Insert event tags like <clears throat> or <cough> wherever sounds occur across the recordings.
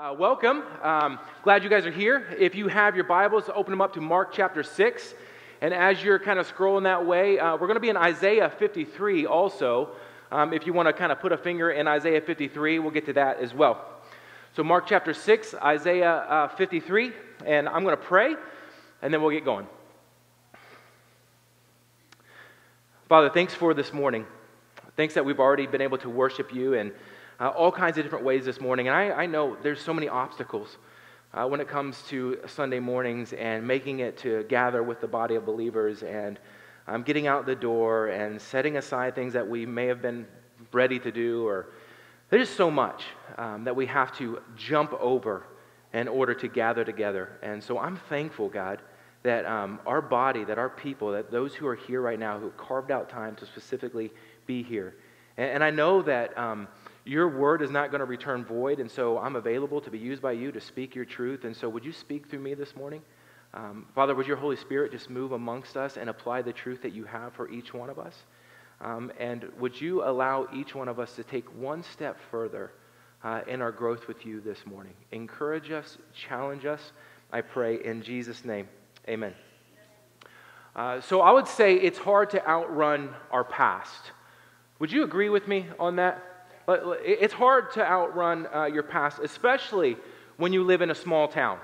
Uh, welcome. Um, glad you guys are here. If you have your Bibles, open them up to Mark chapter 6. And as you're kind of scrolling that way, uh, we're going to be in Isaiah 53 also. Um, if you want to kind of put a finger in Isaiah 53, we'll get to that as well. So, Mark chapter 6, Isaiah uh, 53, and I'm going to pray, and then we'll get going. Father, thanks for this morning. Thanks that we've already been able to worship you and uh, all kinds of different ways this morning. And I, I know there's so many obstacles uh, when it comes to Sunday mornings and making it to gather with the body of believers and um, getting out the door and setting aside things that we may have been ready to do. Or there's so much um, that we have to jump over in order to gather together. And so I'm thankful, God, that um, our body, that our people, that those who are here right now who carved out time to specifically be here. And, and I know that um, your word is not going to return void, and so I'm available to be used by you to speak your truth. And so, would you speak through me this morning? Um, Father, would your Holy Spirit just move amongst us and apply the truth that you have for each one of us? Um, and would you allow each one of us to take one step further uh, in our growth with you this morning? Encourage us, challenge us, I pray, in Jesus' name. Amen. Uh, so, I would say it's hard to outrun our past. Would you agree with me on that? It's hard to outrun uh, your past, especially when you live in a small town.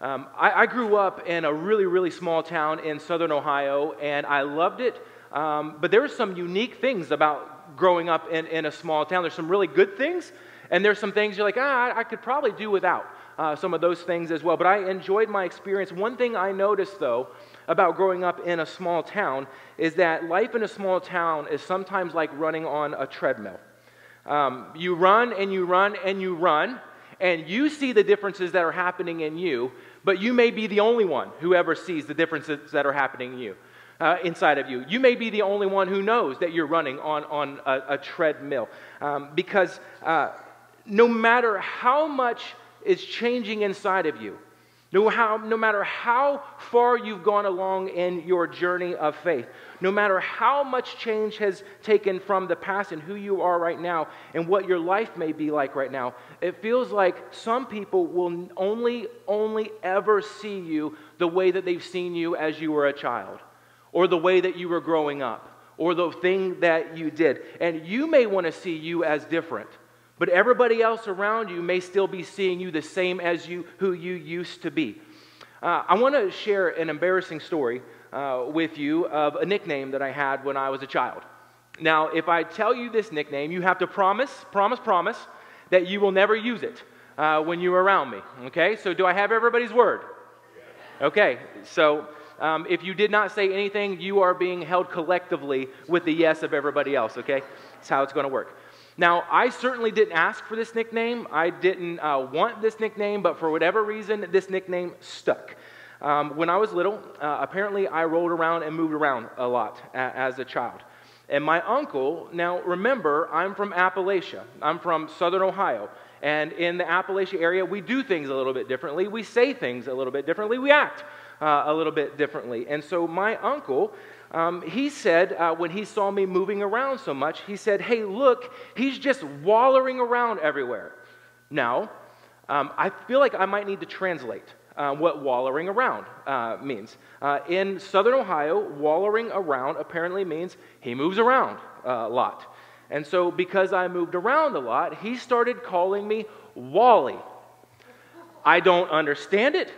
Um, I, I, grew up in a really, really small town in southern Ohio, and I loved it. Um, but there are some unique things about growing up in, in a small town. There's some really good things, and there's some things you're like, ah, I, I could probably do without uh, some of those things as well. But I enjoyed my experience. One thing I noticed, though, about growing up in a small town is that life in a small town is sometimes like running on a treadmill. Um, you run and you run and you run, and you see the differences that are happening in you, but you may be the only one who ever sees the differences that are happening in you. Uh, inside of you. You may be the only one who knows that you're running on, on a, a treadmill. Um, because uh, no matter how much is changing inside of you, no, how, no matter how far you've gone along in your journey of faith, no matter how much change has taken from the past and who you are right now and what your life may be like right now, it feels like some people will only, only ever see you the way that they've seen you as you were a child or the way that you were growing up or the thing that you did. And you may want to see you as different. But everybody else around you may still be seeing you the same as you who you used to be. Uh, I want to share an embarrassing story uh, with you of a nickname that I had when I was a child. Now, if I tell you this nickname, you have to promise, promise, promise that you will never use it uh, when you're around me. Okay? So, do I have everybody's word? Okay. So, um, if you did not say anything, you are being held collectively with the yes of everybody else. Okay? That's how it's going to work. Now, I certainly didn't ask for this nickname. I didn't uh, want this nickname, but for whatever reason, this nickname stuck. Um, when I was little, uh, apparently I rolled around and moved around a lot a- as a child. And my uncle, now remember, I'm from Appalachia. I'm from southern Ohio. And in the Appalachia area, we do things a little bit differently. We say things a little bit differently. We act uh, a little bit differently. And so my uncle um, he said, uh, when he saw me moving around so much, he said, Hey, look, he's just wallering around everywhere. Now, um, I feel like I might need to translate uh, what wallering around uh, means. Uh, in southern Ohio, wallering around apparently means he moves around uh, a lot. And so, because I moved around a lot, he started calling me Wally. I don't understand it.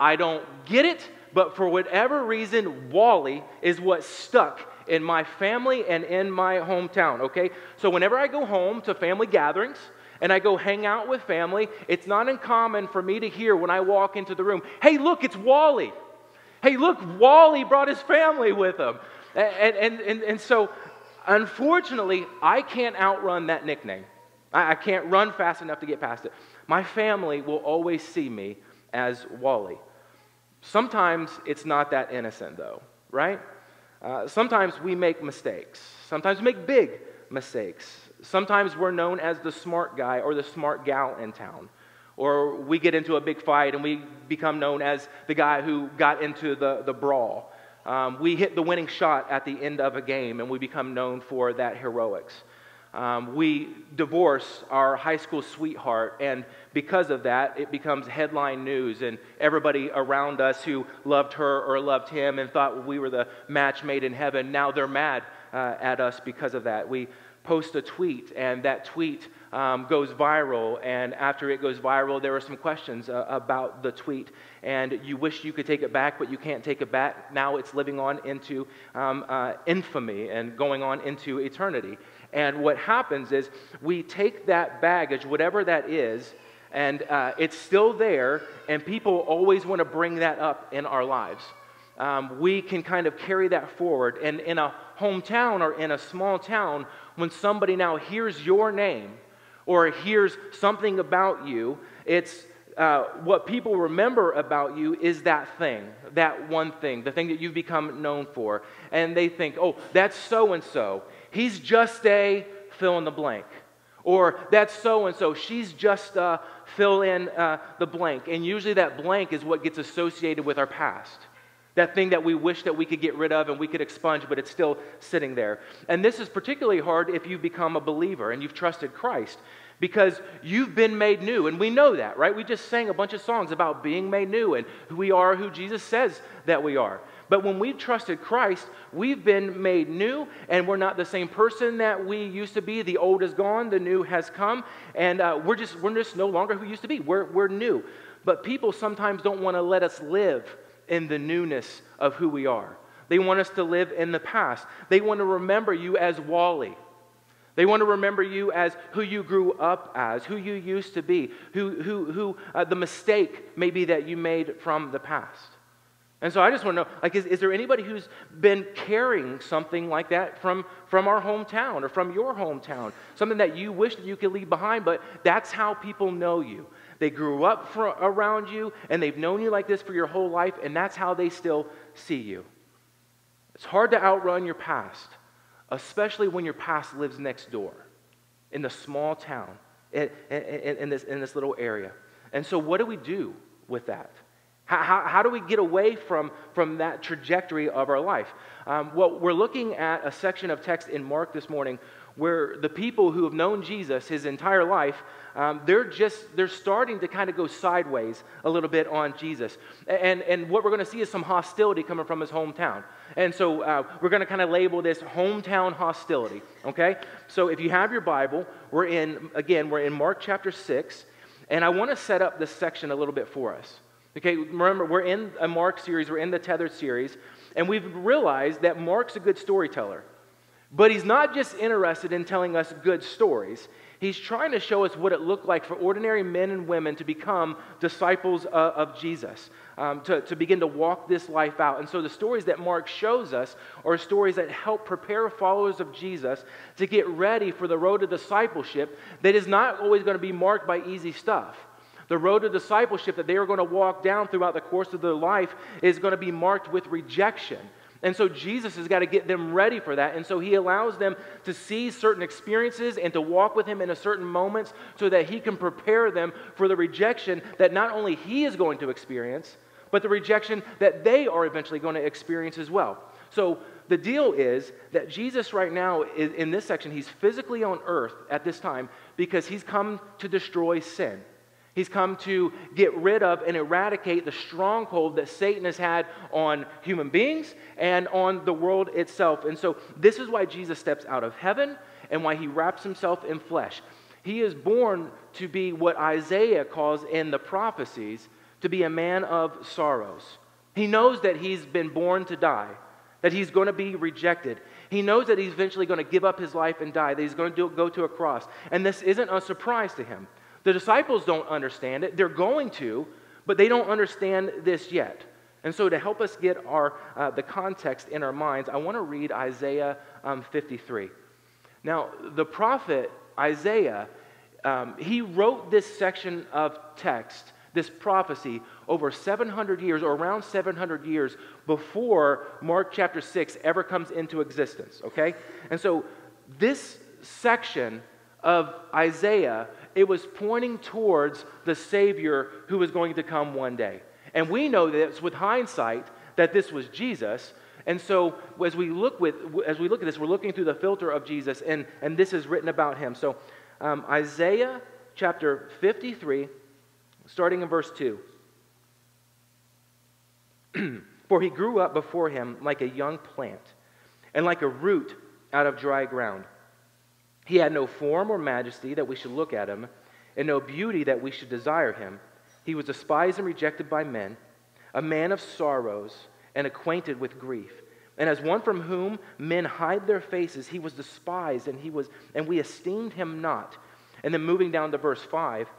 I don't get it but for whatever reason, Wally is what stuck in my family and in my hometown, okay? So whenever I go home to family gatherings, and I go hang out with family, it's not uncommon for me to hear when I walk into the room, hey, look, it's Wally. Hey, look, Wally brought his family with him. And, and, and, and so, unfortunately, I can't outrun that nickname. I, I can't run fast enough to get past it. My family will always see me as Wally. Sometimes it's not that innocent, though, right? Uh, sometimes we make mistakes. Sometimes we make big mistakes. Sometimes we're known as the smart guy or the smart gal in town. Or we get into a big fight and we become known as the guy who got into the, the brawl. Um, we hit the winning shot at the end of a game and we become known for that heroics. Um, we divorce our high school sweetheart, and because of that, it becomes headline news. And everybody around us who loved her or loved him and thought we were the match made in heaven, now they're mad uh, at us because of that. We post a tweet, and that tweet um, goes viral. And after it goes viral, there are some questions uh, about the tweet. And you wish you could take it back, but you can't take it back. Now it's living on into um, uh, infamy and going on into eternity. And what happens is we take that baggage, whatever that is, and uh, it's still there, and people always want to bring that up in our lives. Um, we can kind of carry that forward. And in a hometown or in a small town, when somebody now hears your name or hears something about you, it's uh, what people remember about you is that thing, that one thing, the thing that you've become known for. And they think, oh, that's so and so. He's just a fill in the blank. Or that's so and so. She's just uh, fill in uh, the blank. And usually that blank is what gets associated with our past. That thing that we wish that we could get rid of and we could expunge, but it's still sitting there. And this is particularly hard if you become a believer and you've trusted Christ because you've been made new. And we know that, right? We just sang a bunch of songs about being made new and who we are, who Jesus says that we are. But when we've trusted Christ, we've been made new, and we're not the same person that we used to be. The old is gone, the new has come, and uh, we're, just, we're just no longer who used to be. We're, we're new. But people sometimes don't want to let us live in the newness of who we are. They want us to live in the past. They want to remember you as Wally. They want to remember you as who you grew up as, who you used to be, who, who, who uh, the mistake maybe that you made from the past. And so I just want to know, like, is, is there anybody who's been carrying something like that from, from our hometown or from your hometown? Something that you wish that you could leave behind, but that's how people know you. They grew up for, around you, and they've known you like this for your whole life, and that's how they still see you. It's hard to outrun your past, especially when your past lives next door in the small town, in, in, in this, in this little area. And so, what do we do with that? How, how, how, do we get away from, from that trajectory of our life? Um, well, we're looking at a section of text in Mark this morning where the people who have known Jesus his entire life, um, they're just, they're starting to kind of go sideways a little bit on Jesus. And, and what we're going to see is some hostility coming from his hometown. And so uh, we're going to kind of label this hometown hostility, okay? So if you have your Bible, we're in, again, we're in Mark chapter 6, and I want to set up this section a little bit for us. Okay, remember, we're in a Mark series, we're in the Tethered series, and we've realized that Mark's a good storyteller. But he's not just interested in telling us good stories. He's trying to show us what it looked like for ordinary men and women to become disciples of, Jesus, um, to, to begin to walk this life out. And so the stories that Mark shows us are stories that help prepare followers of Jesus to get ready for the road to discipleship that is not always going to be marked by easy stuff. The road to discipleship that they are going to walk down throughout the course of their life is going to be marked with rejection. And so Jesus has got to get them ready for that. And so he allows them to see certain experiences and to walk with him in a certain moments so that he can prepare them for the rejection that not only he is going to experience, but the rejection that they are eventually going to experience as well. So the deal is that Jesus, right now, in this section, he's physically on earth at this time because he's come to destroy sin. He's come to get rid of and eradicate the stronghold that Satan has had on human beings and on the world itself. And so, this is why Jesus steps out of heaven and why he wraps himself in flesh. He is born to be what Isaiah calls in the prophecies to be a man of sorrows. He knows that he's been born to die, that he's going to be rejected. He knows that he's eventually going to give up his life and die, that he's going to do, go to a cross. And this isn't a surprise to him. The disciples don't understand it. They're going to, but they don't understand this yet. And so, to help us get our, uh, the context in our minds, I want to read Isaiah um, 53. Now, the prophet Isaiah, um, he wrote this section of text, this prophecy, over 700 years, or around 700 years before Mark chapter 6 ever comes into existence, okay? And so, this section of Isaiah it was pointing towards the Savior who was going to come one day. And we know this with hindsight that this was Jesus. And so as we look with as we look at this, we're looking through the filter of Jesus, and, and this is written about him. So um, Isaiah chapter 53, starting in verse 2. <clears throat> For he grew up before him like a young plant, and like a root out of dry ground. He had no form or majesty that we should look at him, and no beauty that we should desire him. He was despised and rejected by men, a man of sorrows and acquainted with grief. And as one from whom men hide their faces, he was despised, and he was, and we esteemed him not. And then moving down to verse 5,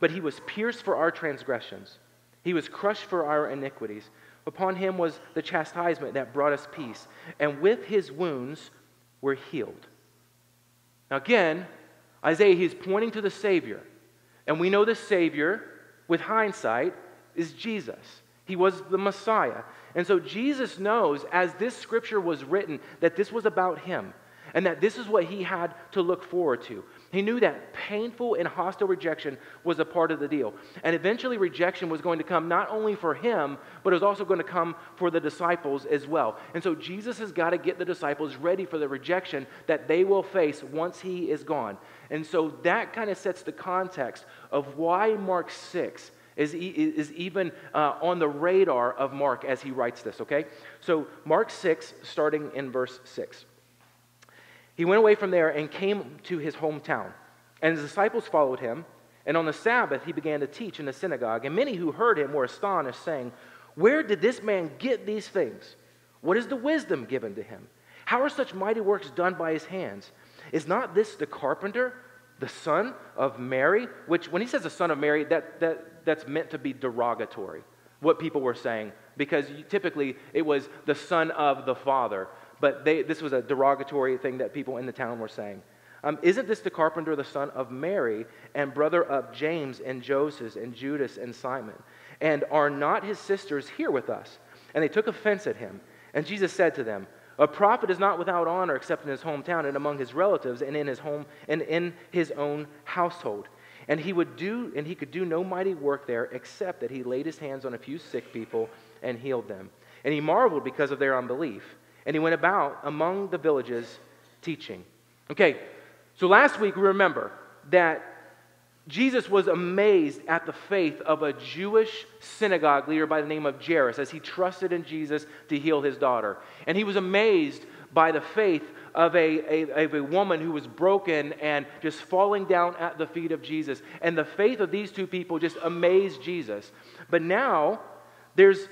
but he was pierced for our transgressions, he was crushed for our iniquities. Upon him was the chastisement that brought us peace, and with his wounds we're healed. Now, again, Isaiah, he's pointing to the Savior. And we know the Savior, with hindsight, is Jesus. He was the Messiah. And so Jesus knows, as this scripture was written, that this was about him and that this is what he had to look forward to. He knew that painful and hostile rejection was a part of the deal. And eventually, rejection was going to come not only for him, but it was also going to come for the disciples as well. And so, Jesus has got to get the disciples ready for the rejection that they will face once he is gone. And so, that kind of sets the context of why Mark 6 is, is even uh, on the radar of Mark as he writes this, okay? So, Mark 6, starting in verse 6. He went away from there and came to his hometown. And his disciples followed him. And on the Sabbath, he began to teach in the synagogue. And many who heard him were astonished, saying, Where did this man get these things? What is the wisdom given to him? How are such mighty works done by his hands? Is not this the carpenter, the son of Mary? Which, when he says the son of Mary, that, that, that's meant to be derogatory, what people were saying, because typically it was the son of the father but they, this was a derogatory thing that people in the town were saying. Um, isn't this the carpenter, the son of Mary, and brother of James and Joseph and Judas and Simon? And are not his sisters here with us? And they took offense at him. And Jesus said to them, A prophet is not without honor except in his hometown and among his relatives and in his home and in his own household. And he would do and he could do no mighty work there except that he laid his hands on a few sick people and healed them. And he marveled because of their unbelief and he went about among the villages teaching. Okay, so last week we remember that Jesus was amazed at the faith of a Jewish synagogue leader by the name of Jairus as he trusted in Jesus to heal his daughter. And he was amazed by the faith of a, a, of a woman who was broken and just falling down at the feet of Jesus. And the faith of these two people just amazed Jesus. But now there's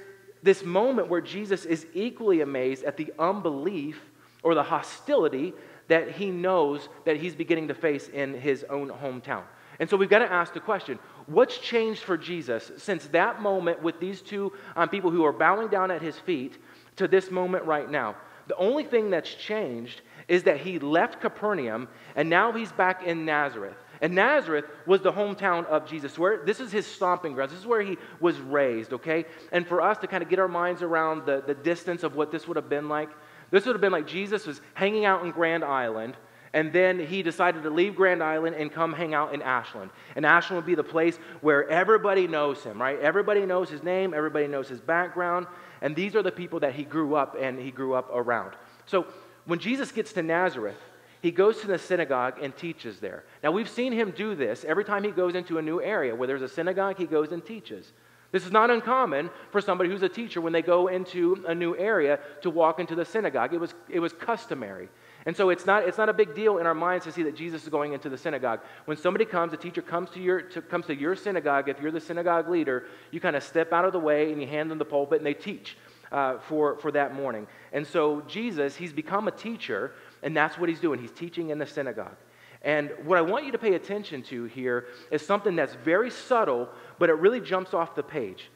this moment where Jesus is equally amazed at the unbelief or the hostility that he knows that he's beginning to face in his own hometown. And so we've got to ask the question what's changed for Jesus since that moment with these two um, people who are bowing down at his feet to this moment right now? The only thing that's changed is that he left Capernaum and now he's back in Nazareth. And Nazareth was the hometown of Jesus. Where this is his stomping grounds. This is where he was raised, okay? And for us to kind of get our minds around the, the distance of what this would have been like, this would have been like Jesus was hanging out in Grand Island, and then he decided to leave Grand Island and come hang out in Ashland. And Ashland would be the place where everybody knows him, right? Everybody knows his name, everybody knows his background, and these are the people that he grew up and he grew up around. So when Jesus gets to Nazareth, he goes to the synagogue and teaches there. Now, we've seen him do this every time he goes into a new area where there's a synagogue, he goes and teaches. This is not uncommon for somebody who's a teacher when they go into a new area to walk into the synagogue. It was, it was customary. And so it's not, it's not a big deal in our minds to see that Jesus is going into the synagogue. When somebody comes, a teacher comes to your, to, comes to your synagogue, if you're the synagogue leader, you kind of step out of the way and you hand them the pulpit and they teach uh, for, for that morning. And so Jesus, he's become a teacher and that's what he's doing. He's teaching in the synagogue. And what I want you to pay attention to here is something that's very subtle, but it really jumps off the page.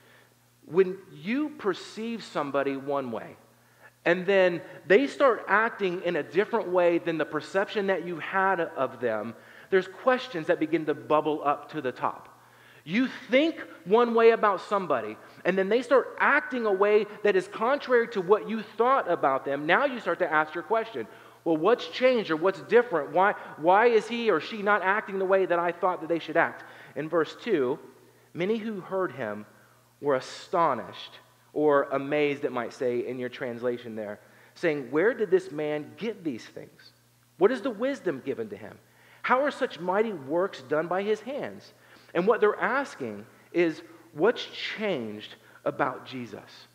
When you perceive somebody one way, and then they start acting in a different way than the perception that you had of them, there's questions that begin to bubble up to the top. You think one way about somebody, and then they start acting a way that is contrary to what you thought about them. Now you start to ask your question well, what's changed or what's different? Why, why is he or she not acting the way that I thought that they should act? In verse 2, many who heard him were astonished or amazed, it might say in your translation there, saying, Where did this man get these things? What is the wisdom given to him? How are such mighty works done by his hands? And what they're asking is, What's changed about Jesus?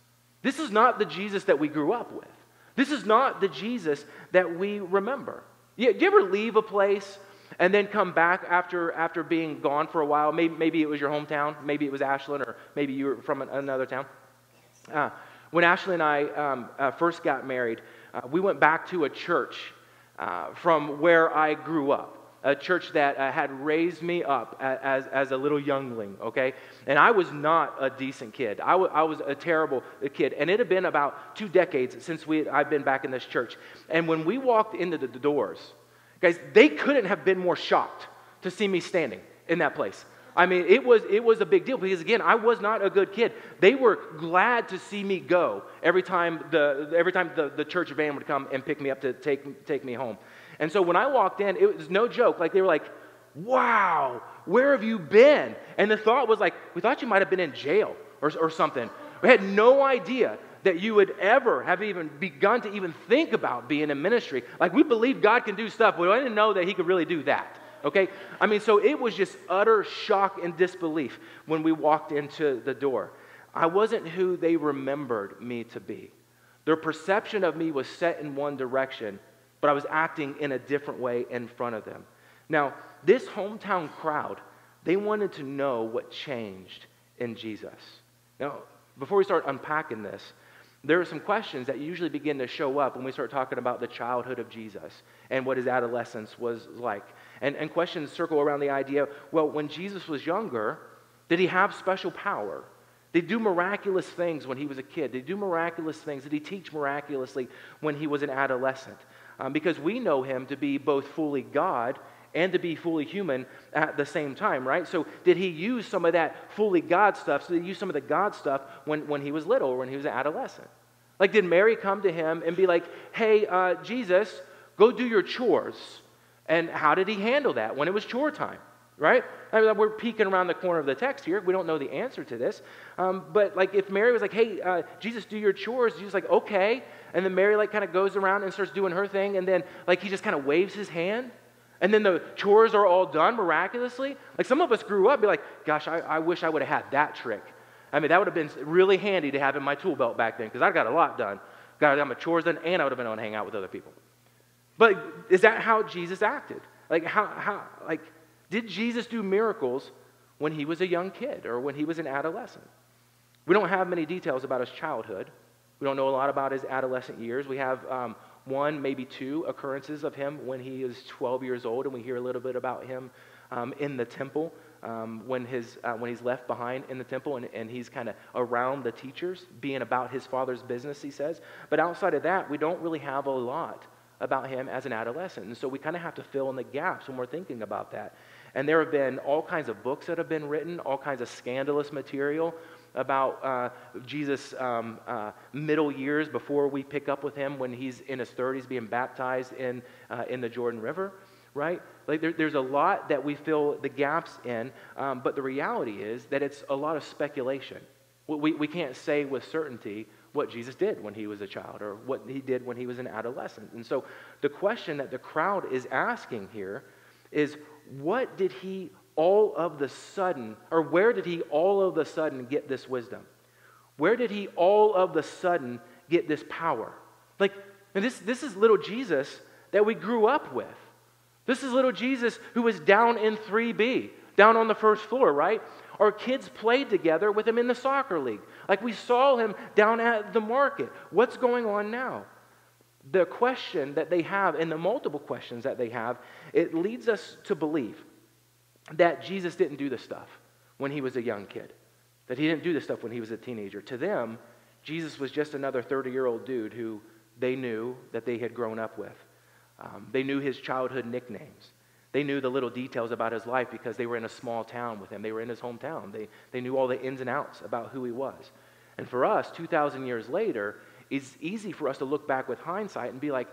This is not the Jesus that we grew up with. This is not the Jesus that we remember. You, you ever leave a place and then come back after, after being gone for a while? Maybe, maybe it was your hometown, maybe it was Ashland, or maybe you were from another town. Uh, when Ashley and I um, uh, first got married, uh, we went back to a church uh, from where I grew up. A church that uh, had raised me up as, as a little youngling, okay? And I was not a decent kid. I, w- I was a terrible kid. And it had been about two decades since we, I've been back in this church. And when we walked into the doors, guys, they couldn't have been more shocked to see me standing in that place. I mean, it was, it was a big deal because, again, I was not a good kid. They were glad to see me go every time the, every time the, the church van would come and pick me up to take, take me home. And so when I walked in, it was no joke. Like, they were like, wow, where have you been? And the thought was like, we thought you might have been in jail or, or something. We had no idea that you would ever have even begun to even think about being in ministry. Like, we believe God can do stuff, but I didn't know that He could really do that. Okay? I mean, so it was just utter shock and disbelief when we walked into the door. I wasn't who they remembered me to be. Their perception of me was set in one direction, but I was acting in a different way in front of them. Now, this hometown crowd, they wanted to know what changed in Jesus. Now, before we start unpacking this, there are some questions that usually begin to show up when we start talking about the childhood of Jesus and what his adolescence was like. And, and questions circle around the idea well, when Jesus was younger, did he have special power? Did he do miraculous things when he was a kid? Did he do miraculous things? Did he teach miraculously when he was an adolescent? Um, because we know him to be both fully God and to be fully human at the same time, right? So, did he use some of that fully God stuff? So, did he use some of the God stuff when, when he was little or when he was an adolescent? Like, did Mary come to him and be like, hey, uh, Jesus, go do your chores? And how did he handle that when it was chore time? Right? I mean, we're peeking around the corner of the text here. We don't know the answer to this. Um, but like, if Mary was like, "Hey, uh, Jesus, do your chores," Jesus like, "Okay," and then Mary like kind of goes around and starts doing her thing, and then like he just kind of waves his hand, and then the chores are all done miraculously. Like some of us grew up, be like, "Gosh, I, I wish I would have had that trick." I mean, that would have been really handy to have in my tool belt back then because I got a lot done. Got my chores done, and I would have been able to hang out with other people. But is that how Jesus acted? Like, how, how, like, did Jesus do miracles when he was a young kid or when he was an adolescent? We don't have many details about his childhood. We don't know a lot about his adolescent years. We have um, one, maybe two occurrences of him when he is 12 years old, and we hear a little bit about him um, in the temple um, when, his, uh, when he's left behind in the temple and, and he's kind of around the teachers, being about his father's business, he says. But outside of that, we don't really have a lot about him as an adolescent. And so we kind of have to fill in the gaps when we're thinking about that. And there have been all kinds of books that have been written, all kinds of scandalous material about uh, Jesus' um, uh, middle years before we pick up with him when he's in his 30s being baptized in, uh, in the Jordan River, right? Like there, there's a lot that we fill the gaps in, um, but the reality is that it's a lot of speculation. We, we can't say with certainty what Jesus did when he was a child or what he did when he was an adolescent. And so the question that the crowd is asking here is what did he all of the sudden, or where did he all of the sudden get this wisdom? Where did he all of the sudden get this power? Like, and this, this is little Jesus that we grew up with. This is little Jesus who was down in 3B, down on the first floor, right? Our kids played together with him in the soccer league. Like we saw him down at the market. What's going on now? The question that they have, and the multiple questions that they have, it leads us to believe that Jesus didn't do this stuff when he was a young kid, that he didn't do this stuff when he was a teenager. To them, Jesus was just another 30 year old dude who they knew that they had grown up with. Um, they knew his childhood nicknames. They knew the little details about his life because they were in a small town with him. They were in his hometown. They, they knew all the ins and outs about who he was. And for us, 2,000 years later, it's easy for us to look back with hindsight and be like,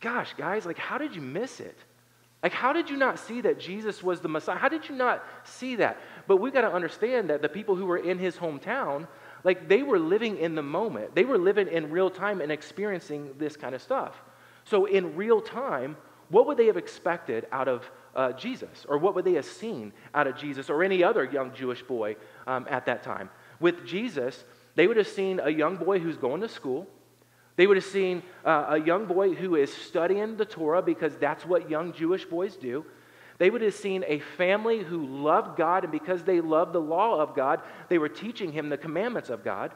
gosh, guys, like, how did you miss it? Like, how did you not see that Jesus was the Messiah? How did you not see that? But we've got to understand that the people who were in his hometown, like they were living in the moment. They were living in real time and experiencing this kind of stuff. So, in real time, what would they have expected out of uh, Jesus? Or what would they have seen out of Jesus or any other young Jewish boy um, at that time? With Jesus, they would have seen a young boy who's going to school. They would have seen uh, a young boy who is studying the Torah because that's what young Jewish boys do. They would have seen a family who loved God, and because they loved the law of God, they were teaching him the commandments of God.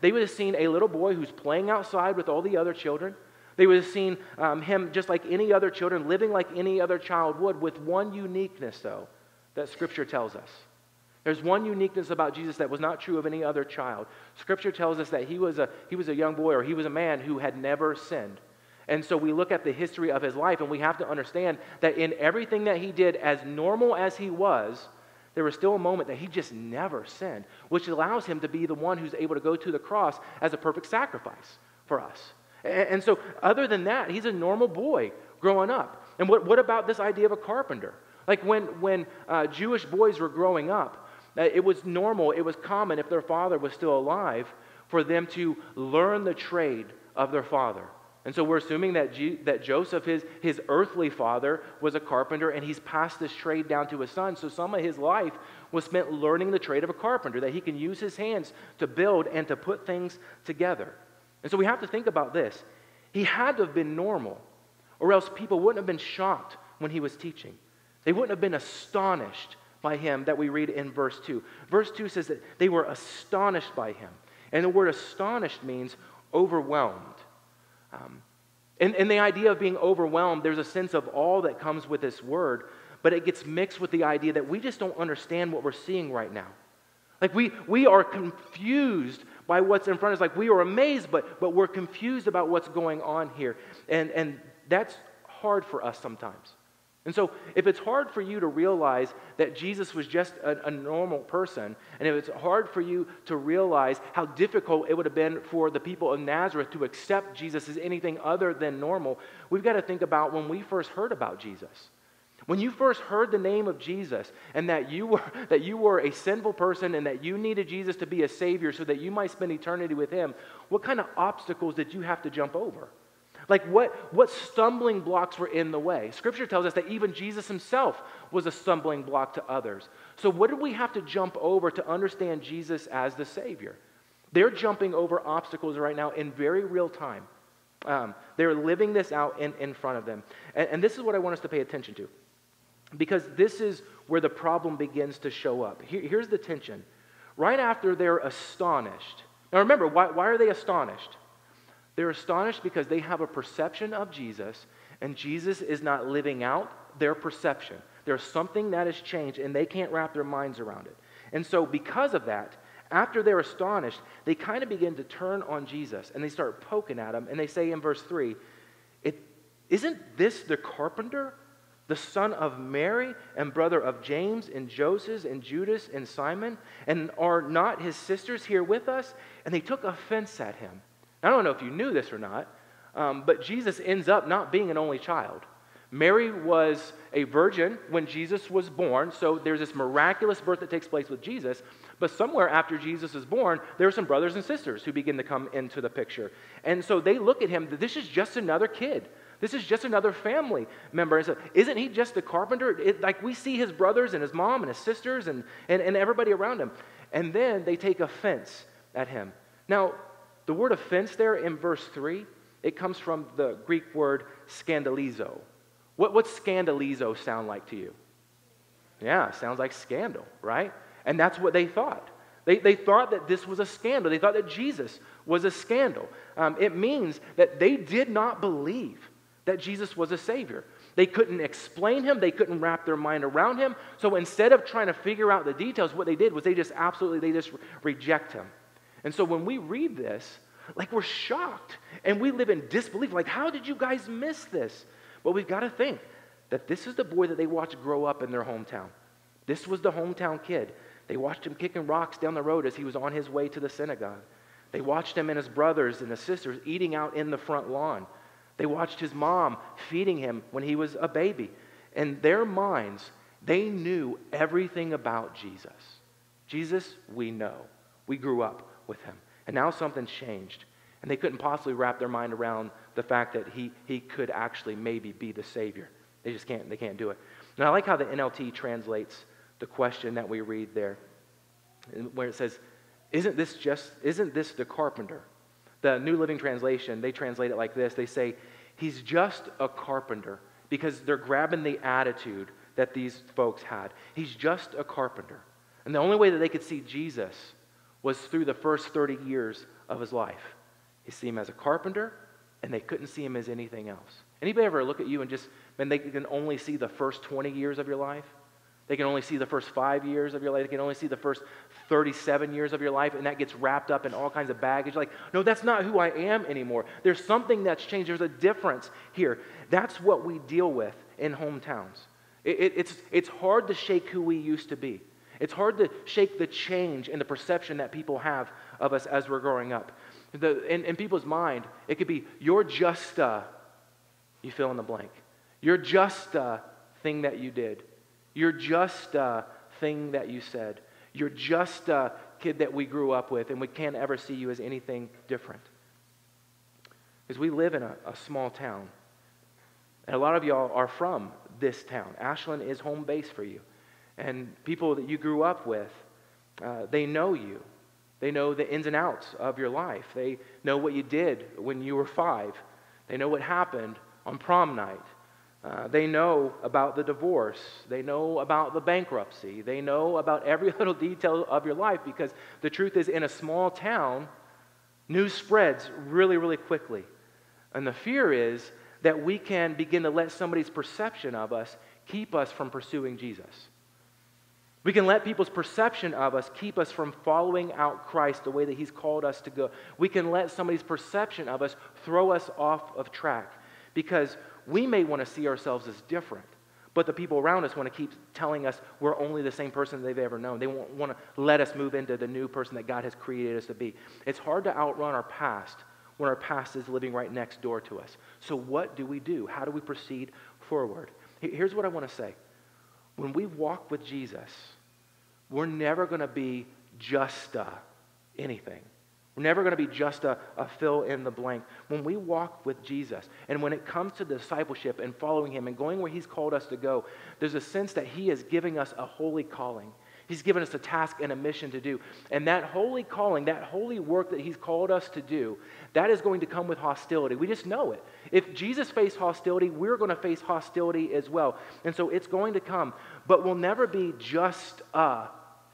They would have seen a little boy who's playing outside with all the other children. They would have seen um, him just like any other children, living like any other child would, with one uniqueness, though, that Scripture tells us. There's one uniqueness about Jesus that was not true of any other child. Scripture tells us that he was a, he was a young boy or he was a man who had never sinned. And so we look at the history of his life and we have to understand that in everything that he did, as normal as he was, there was still a moment that he just never sinned, which allows him to be the one who's able to go to the cross as a perfect sacrifice for us. And, so, other than that, he's a normal boy growing up. And what, what about this idea of a carpenter? Like when, when uh, Jewish boys were growing up, it was normal, it was common if their father was still alive for them to learn the trade of their father. And so we're assuming that, G- that Joseph, his, his earthly father, was a carpenter and he's passed this trade down to his son. So some of his life was spent learning the trade of a carpenter, that he can use his hands to build and to put things together. And so we have to think about this. He had to have been normal, or else people wouldn't have been shocked when he was teaching. They wouldn't have been astonished by him that we read in verse 2. Verse 2 says that they were astonished by him. And the word astonished means overwhelmed. Um, and, and the idea of being overwhelmed, there's a sense of all that comes with this word, but it gets mixed with the idea that we just don't understand what we're seeing right now. Like we, we are confused by what's in front of us. Like we are amazed, but, but we're confused about what's going on here. And, and that's hard for us sometimes. And so, if it's hard for you to realize that Jesus was just a, a, normal person, and if it's hard for you to realize how difficult it would have been for the people of Nazareth to accept Jesus as anything other than normal, we've got to think about when we first heard about Jesus. When you first heard the name of Jesus and that you were <laughs> that you were a sinful person and that you needed Jesus to be a savior so that you might spend eternity with him, what kind of obstacles did you have to jump over? Like what what stumbling blocks were in the way? Scripture tells us that even Jesus himself was a stumbling block to others. So what did we have to jump over to understand Jesus as the savior? They're jumping over obstacles right now in very real time. Um, they're living this out in, in front of them. And, and this is what I want us to pay attention to. Because this is where the problem begins to show up. Here, here's the tension. Right after they're astonished. Now remember, why, why are they astonished? They're astonished because they have a perception of Jesus, and Jesus is not living out their perception. There's something that has changed, and they can't wrap their minds around it. And so, because of that, after they're astonished, they kind of begin to turn on Jesus and they start poking at him. And they say in verse 3, Isn't this the carpenter the son of Mary and brother of James and Joseph and Judas and Simon? And are not his sisters here with us? And they took offense at him. I don't know if you knew this or not, um, but Jesus ends up not being an only child. Mary was a virgin when Jesus was born, so there's this miraculous birth that takes place with Jesus. But somewhere after Jesus is born, there are some brothers and sisters who begin to come into the picture. And so they look at him, this is just another kid. This is just another family member. And so, isn't he just a carpenter? It, like we see his brothers and his mom and his sisters and, and, and everybody around him. And then they take offense at him. Now, the word offense there in verse 3, it comes from the Greek word scandalizo. What, what's scandalizo sound like to you? Yeah, sounds like scandal, right? And that's what they thought. They, they thought that this was a scandal. They thought that Jesus was a scandal. Um, it means that they did not believe that Jesus was a Savior. They couldn't explain him, they couldn't wrap their mind around him. So instead of trying to figure out the details, what they did was they just absolutely they just reject him. And so when we read this, like we're shocked and we live in disbelief. Like, how did you guys miss this? But we've got to think that this is the boy that they watched grow up in their hometown. This was the hometown kid. They watched him kicking rocks down the road as he was on his way to the synagogue. They watched him and his brothers and his sisters eating out in the front lawn. They watched his mom feeding him when he was a baby. In their minds, they knew everything about Jesus. Jesus, we know. We grew up with him. And now something's changed. And they couldn't possibly wrap their mind around the fact that he, he could actually maybe be the Savior. They just can't, they can't do it. And I like how the NLT translates the question that we read there, where it says, Isn't this just, isn't this the carpenter? The New Living Translation, they translate it like this. They say, He's just a carpenter because they're grabbing the attitude that these folks had. He's just a carpenter. And the only way that they could see Jesus was through the first 30 years of his life. They see him as a carpenter, and they couldn't see him as anything else. Anybody ever look at you and just, man, they can only see the first 20 years of your life? They can only see the first five years of your life. They can only see the first 37 years of your life, and that gets wrapped up in all kinds of baggage. Like, no, that's not who I am anymore. There's something that's changed. There's a difference here. That's what we deal with in hometowns. It, it, it's, it's hard to shake who we used to be. It's hard to shake the change in the perception that people have of us as we're growing up. The, in, in people's mind, it could be, you're just a, you fill in the blank. You're just a thing that you did. You're just a thing that you said. You're just a kid that we grew up with, and we can't ever see you as anything different. Because we live in a, a small town. And a lot of y'all are from this town. Ashland is home base for you. And people that you grew up with, uh, they know you. They know the ins and outs of your life. They know what you did when you were five. They know what happened on prom night. Uh, they know about the divorce. They know about the bankruptcy. They know about every <laughs> little detail of your life because the truth is, in a small town, news spreads really, really quickly. And the fear is that we can begin to let somebody's perception of us keep us from pursuing Jesus. We can let people's perception of us keep us from following out Christ the way that He's called us to go. We can let somebody's perception of us throw us off of track because we may want to see ourselves as different, but the people around us want to keep telling us we're only the same person they've ever known. They won't want to let us move into the new person that God has created us to be. It's hard to outrun our past when our past is living right next door to us. So, what do we do? How do we proceed forward? Here's what I want to say when we walk with Jesus, we're never going to be just uh, anything. We're never going to be just a, a, fill in the blank. When we walk with Jesus, and when it comes to discipleship and following Him and going where He's called us to go, there's a sense that He is giving us a holy calling. He's given us a task and a mission to do. And that holy calling, that holy work that He's called us to do, that is going to come with hostility. We just know it. If Jesus faced hostility, we're going to face hostility as well. And so it's going to come. But we'll never be just a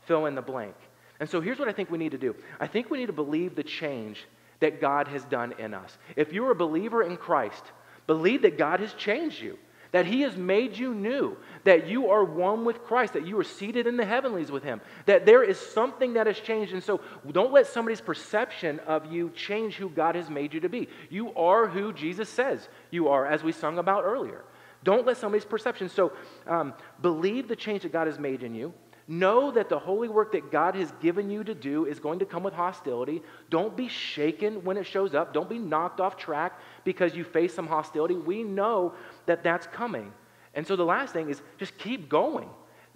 fill in the blank. And so here's what I think we need to do I think we need to believe the change that God has done in us. If you're a believer in Christ, believe that God has changed you that He has made you new, that you are one with Christ, that you are seated in the heavenlies with Him, that there is something that has changed. And so don't let somebody's perception of you change who God has made you to be. You are who Jesus says you are, as we sung about earlier. Don't let somebody's perception. So um, believe the change that God has made in you. Know that the holy work that God has given you to do is going to come with hostility. Don't be shaken when it shows up. Don't be knocked off track because you face some hostility. We know that that's coming. And so the last thing is just keep going.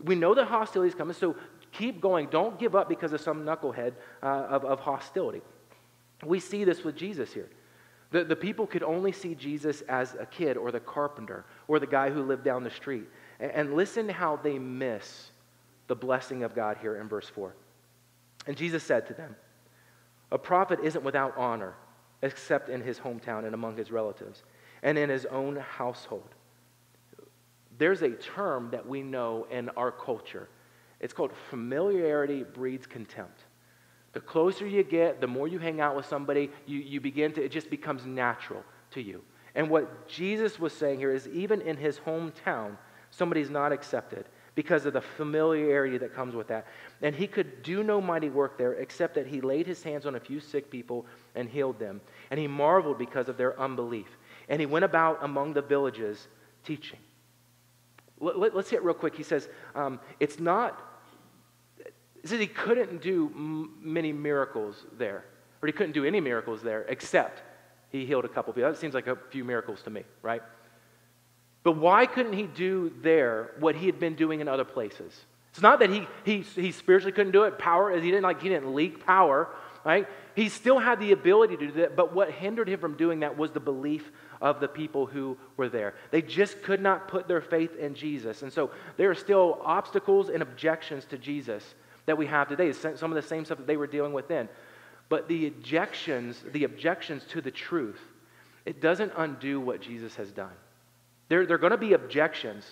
We know that hostility is coming, so keep going. Don't give up because of some knucklehead uh, of, of hostility. We see this with Jesus here. The, the people could only see Jesus as a kid or the carpenter or the guy who lived down the street. And, and listen how they miss the blessing of God here in verse 4. And Jesus said to them, A prophet isn't without honor except in his hometown and among his relatives and in his own household. There's a term that we know in our culture. It's called familiarity breeds contempt. The closer you get, the more you hang out with somebody, you, you begin to, it just becomes natural to you. And what Jesus was saying here is even in his hometown, somebody's not accepted because of the familiarity that comes with that. And he could do no mighty work there except that he laid his hands on a few sick people and healed them. And he marveled because of their unbelief. And he went about among the villages teaching. Let, us hit real quick. He says, um, it's not, he says he couldn't do m- many miracles there, or he couldn't do any miracles there except he healed a couple people. That seems like a few miracles to me, right? But why couldn't he do there what he had been doing in other places? It's not that he, he, he spiritually couldn't do it, power, he didn't like he didn't leak power, right? He still had the ability to do that, but what hindered him from doing that was the belief of the people who were there. They just could not put their faith in Jesus. And so there are still obstacles and objections to Jesus that we have today. Some of the same stuff that they were dealing with then. But the objections, the objections to the truth, it doesn't undo what Jesus has done. There, there are going to be objections.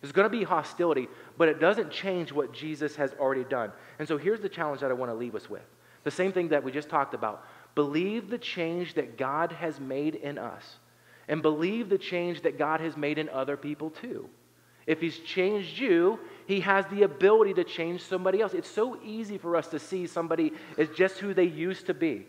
There's going to be hostility, but it doesn't change what Jesus has already done. And so here's the challenge that I want to leave us with. The same thing that we just talked about. Believe the change that God has made in us, and believe the change that God has made in other people too. If He's changed you, He has the ability to change somebody else. It's so easy for us to see somebody as just who they used to be.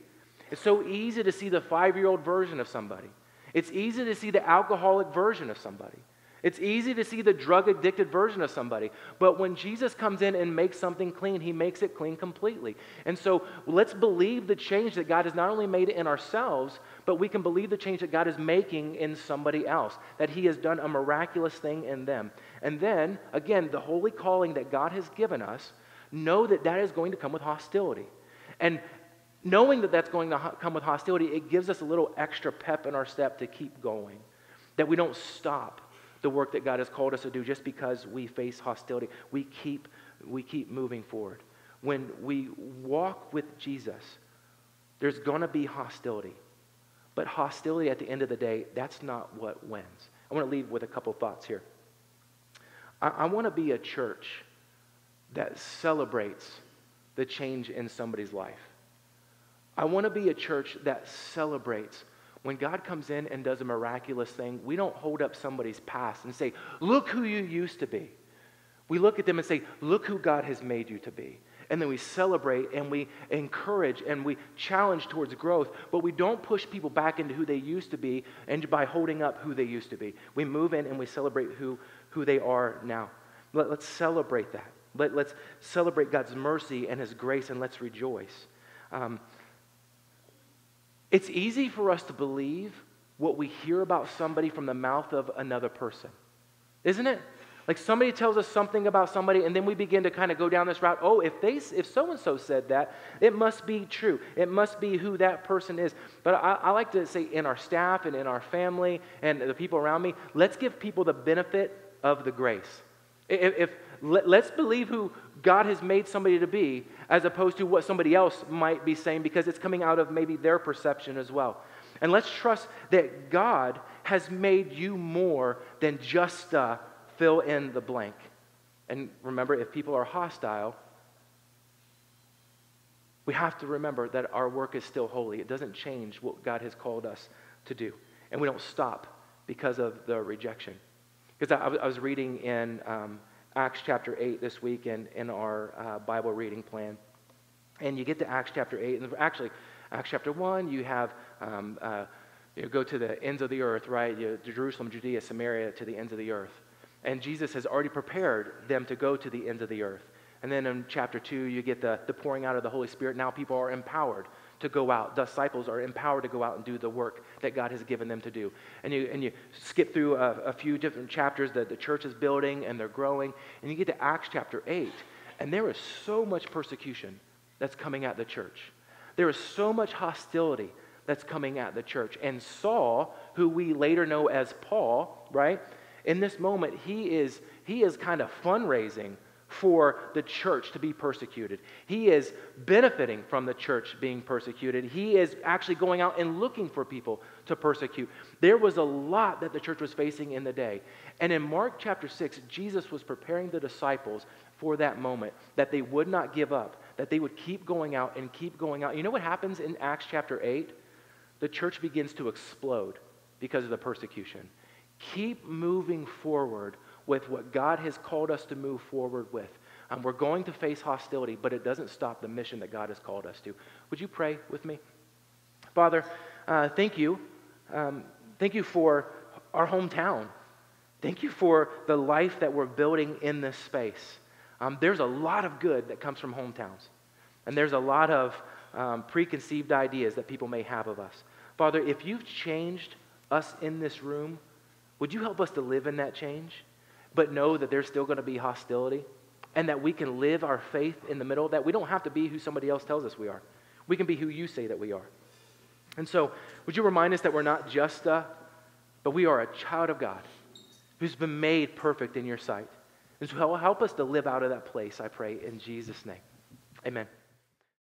It's so easy to see the five year old version of somebody. It's easy to see the alcoholic version of somebody. It's easy to see the drug addicted version of somebody. But when Jesus comes in and makes something clean, he makes it clean completely. And so let's believe the change that God has not only made in ourselves, but we can believe the change that God is making in somebody else, that he has done a miraculous thing in them. And then, again, the holy calling that God has given us, know that that is going to come with hostility. And knowing that that's going to come with hostility, it gives us a little extra pep in our step to keep going, that we don't stop the work that God has called us to do just because we face hostility. We keep, we keep moving forward. When we walk with Jesus, there's going to be hostility. But hostility at the end of the day, that's not what wins. I want to leave with a couple thoughts here. I, I want to be a church that celebrates the change in somebody's life. I want to be a church that celebrates when God comes in and does a miraculous thing, we don't hold up somebody's past and say, Look who you used to be. We look at them and say, Look who God has made you to be. And then we celebrate and we encourage and we challenge towards growth, but we don't push people back into who they used to be and by holding up who they used to be. We move in and we celebrate who, who they are now. Let, us celebrate that. Let, let's celebrate God's mercy and His grace and let's rejoice. Um, it's easy for us to believe what we hear about somebody from the mouth of another person, isn't it? Like somebody tells us something about somebody, and then we begin to kind of go down this route. Oh, if they, if so and so said that, it must be true. It must be who that person is. But I, I like to say, in our staff and in our family and the people around me, let's give people the benefit of the grace. If, if let, let's believe who God has made somebody to be, as opposed to what somebody else might be saying, because it's coming out of maybe their perception as well. And let's trust that God has made you more than just uh, fill in the blank. And remember, if people are hostile, we have to remember that our work is still holy. It doesn't change what God has called us to do. And we don't stop because of the rejection. Because I, I was reading in um, Acts chapter 8 this week in, in our uh, Bible reading plan. And you get to Acts chapter 8, and actually, Acts chapter 1, you have um, uh, you go to the ends of the earth, right? You, Jerusalem, Judea, Samaria, to the ends of the earth. And Jesus has already prepared them to go to the ends of the earth. And then in chapter 2, you get the, the pouring out of the Holy Spirit. Now people are empowered to go out. Disciples are empowered to go out and do the work that God has given them to do. And you, and you skip through a, a few different chapters that the church is building and they're growing. And you get to Acts chapter 8, and there is so much persecution that's coming at the church. There is so much hostility that's coming at the church. And Saul, who we later know as Paul, right? In this moment, he is, he is kind of fundraising for the church to be persecuted. He is benefiting from the church being persecuted. He is actually going out and looking for people to persecute. There was a lot that the church was facing in the day. And in Mark chapter 6, Jesus was preparing the disciples for that moment that they would not give up, that they would keep going out and keep going out. You know what happens in Acts chapter 8? The church begins to explode because of the persecution. Keep moving forward with what God has called us to move forward with. Um, we're going to face hostility, but it doesn't stop the mission that God has called us to. Would you pray with me? Father, uh, thank you. Um, thank you for our hometown. Thank you for the life that we're building in this space. Um, there's a lot of good that comes from hometowns, and there's a lot of um, preconceived ideas that people may have of us. Father, if you've changed us in this room, would you help us to live in that change? But know that there's still going to be hostility and that we can live our faith in the middle, that we don't have to be who somebody else tells us we are. We can be who you say that we are. And so, would you remind us that we're not just a, but we are a child of God who's been made perfect in your sight? And so help us to live out of that place, I pray, in Jesus' name. Amen.